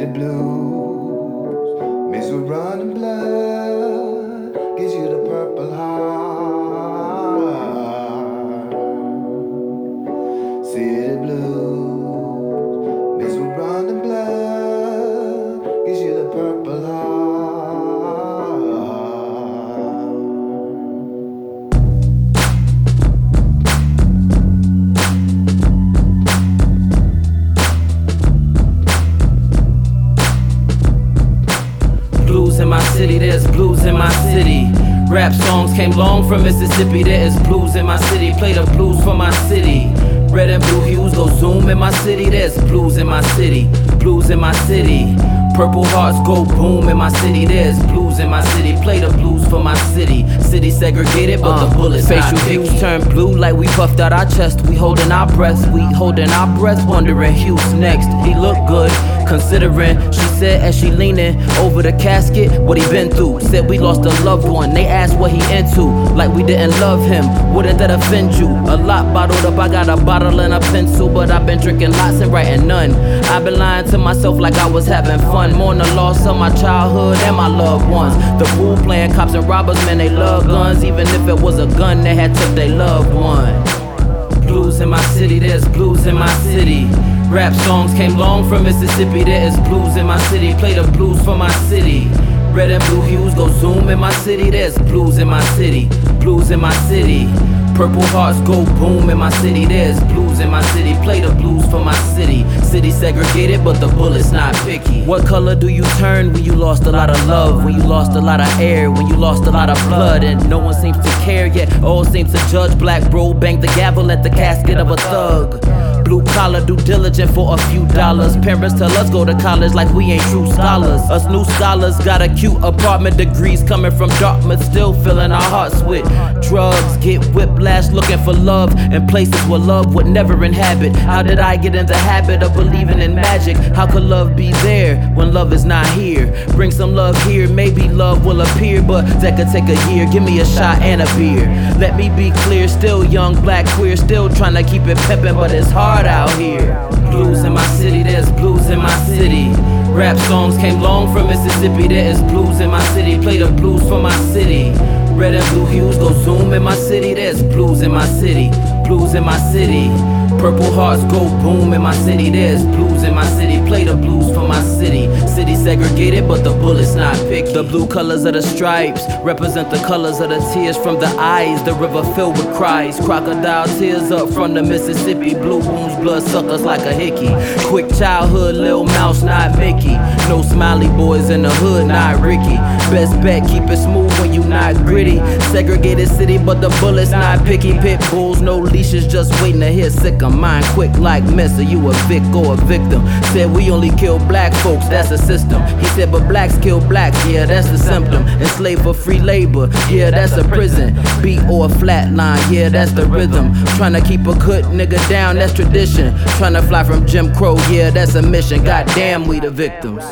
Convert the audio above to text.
city blues. Misery running blood. City, there's blues in my city. Rap songs came long from Mississippi, there is blues in my city. Play the blues for my city. Red and blue hues go zoom in my city, there's blues in my city. Blues in my city. Purple hearts go boom in my city, there's blues in my city. Play the blues for my city. City segregated, but the uh, bullets Facial picky. turn blue like we puffed out our chest. We holding our breaths, we holding our breaths, wondering who's next. He look good, considering. She said as she leaning over the casket, what he been through. Said we lost a loved one. They asked what he into, like we didn't love him. Wouldn't that offend you? A lot bottled up. I got a bottle and a pencil, but I've been drinking lots and writing none. I've been lying to myself like I was having fun. Mourn the loss of my childhood and my loved ones. The fool playing cops and robbers, man, they love guns. Even if it was a gun, they had took their loved one. Blues in my city, there's blues in my city. Rap songs came long from Mississippi, there is blues in my city. Play the blues for my city. Red and blue hues go zoom in my city, there's blues in my city. Blues in my city. Purple hearts go boom in my city, there's blues in my city. Play the blues for my city. City segregated, but the bullet's not picky. What color do you turn when you lost a lot of love? When you lost a lot of air? When you lost a lot of blood? And no one seems to care yet. All seems to judge. Black bro bang the gavel at the casket of a thug. Blue collar, due diligent for a few dollars. Parents tell us go to college like we ain't true scholars. Us new scholars got a cute apartment degrees coming from Dartmouth, still filling our hearts with drugs. Get whiplash looking for love in places where love would never inhabit. How did I get in the habit of believing in magic? How could love be there when love is not here? Bring some love here, maybe love will appear, but that could take a year. Give me a shot and a beer. Let me be clear, still young, black, queer, still trying to keep it pimpin', but it's hard out here. Blues in my city, there's blues in my city. Rap songs came long from Mississippi, there is blues in my city. Play the blues for my city. Red and blue hues go zoom in my city, there's blues in my city. Blues in my city. Purple hearts go boom in my city, there's blues in my city. Play the blues for my city. City segregated, but the bullet's not picky. The blue colors of the stripes represent the colors of the tears from the eyes. The river filled with cries. Crocodile tears up from the Mississippi. Blue wounds, blood suckers like a hickey. Quick childhood, Lil Mouse, not Mickey. No smiley boys in the hood, not Ricky. Best bet, keep it smooth when not gritty. Segregated city, but the bullets not picky. Pit bulls, no leashes, just waiting to hit sick of mine. Quick like Messer, you a vic or a victim. Said we only kill black folks, that's the system. He said, but blacks kill blacks, yeah, that's the symptom. Enslaved for free labor, yeah, that's a prison. Beat or a flat line, yeah, that's the rhythm. Trying to keep a good nigga down, that's tradition. Trying to fly from Jim Crow, yeah, that's a mission. Goddamn, we the victims.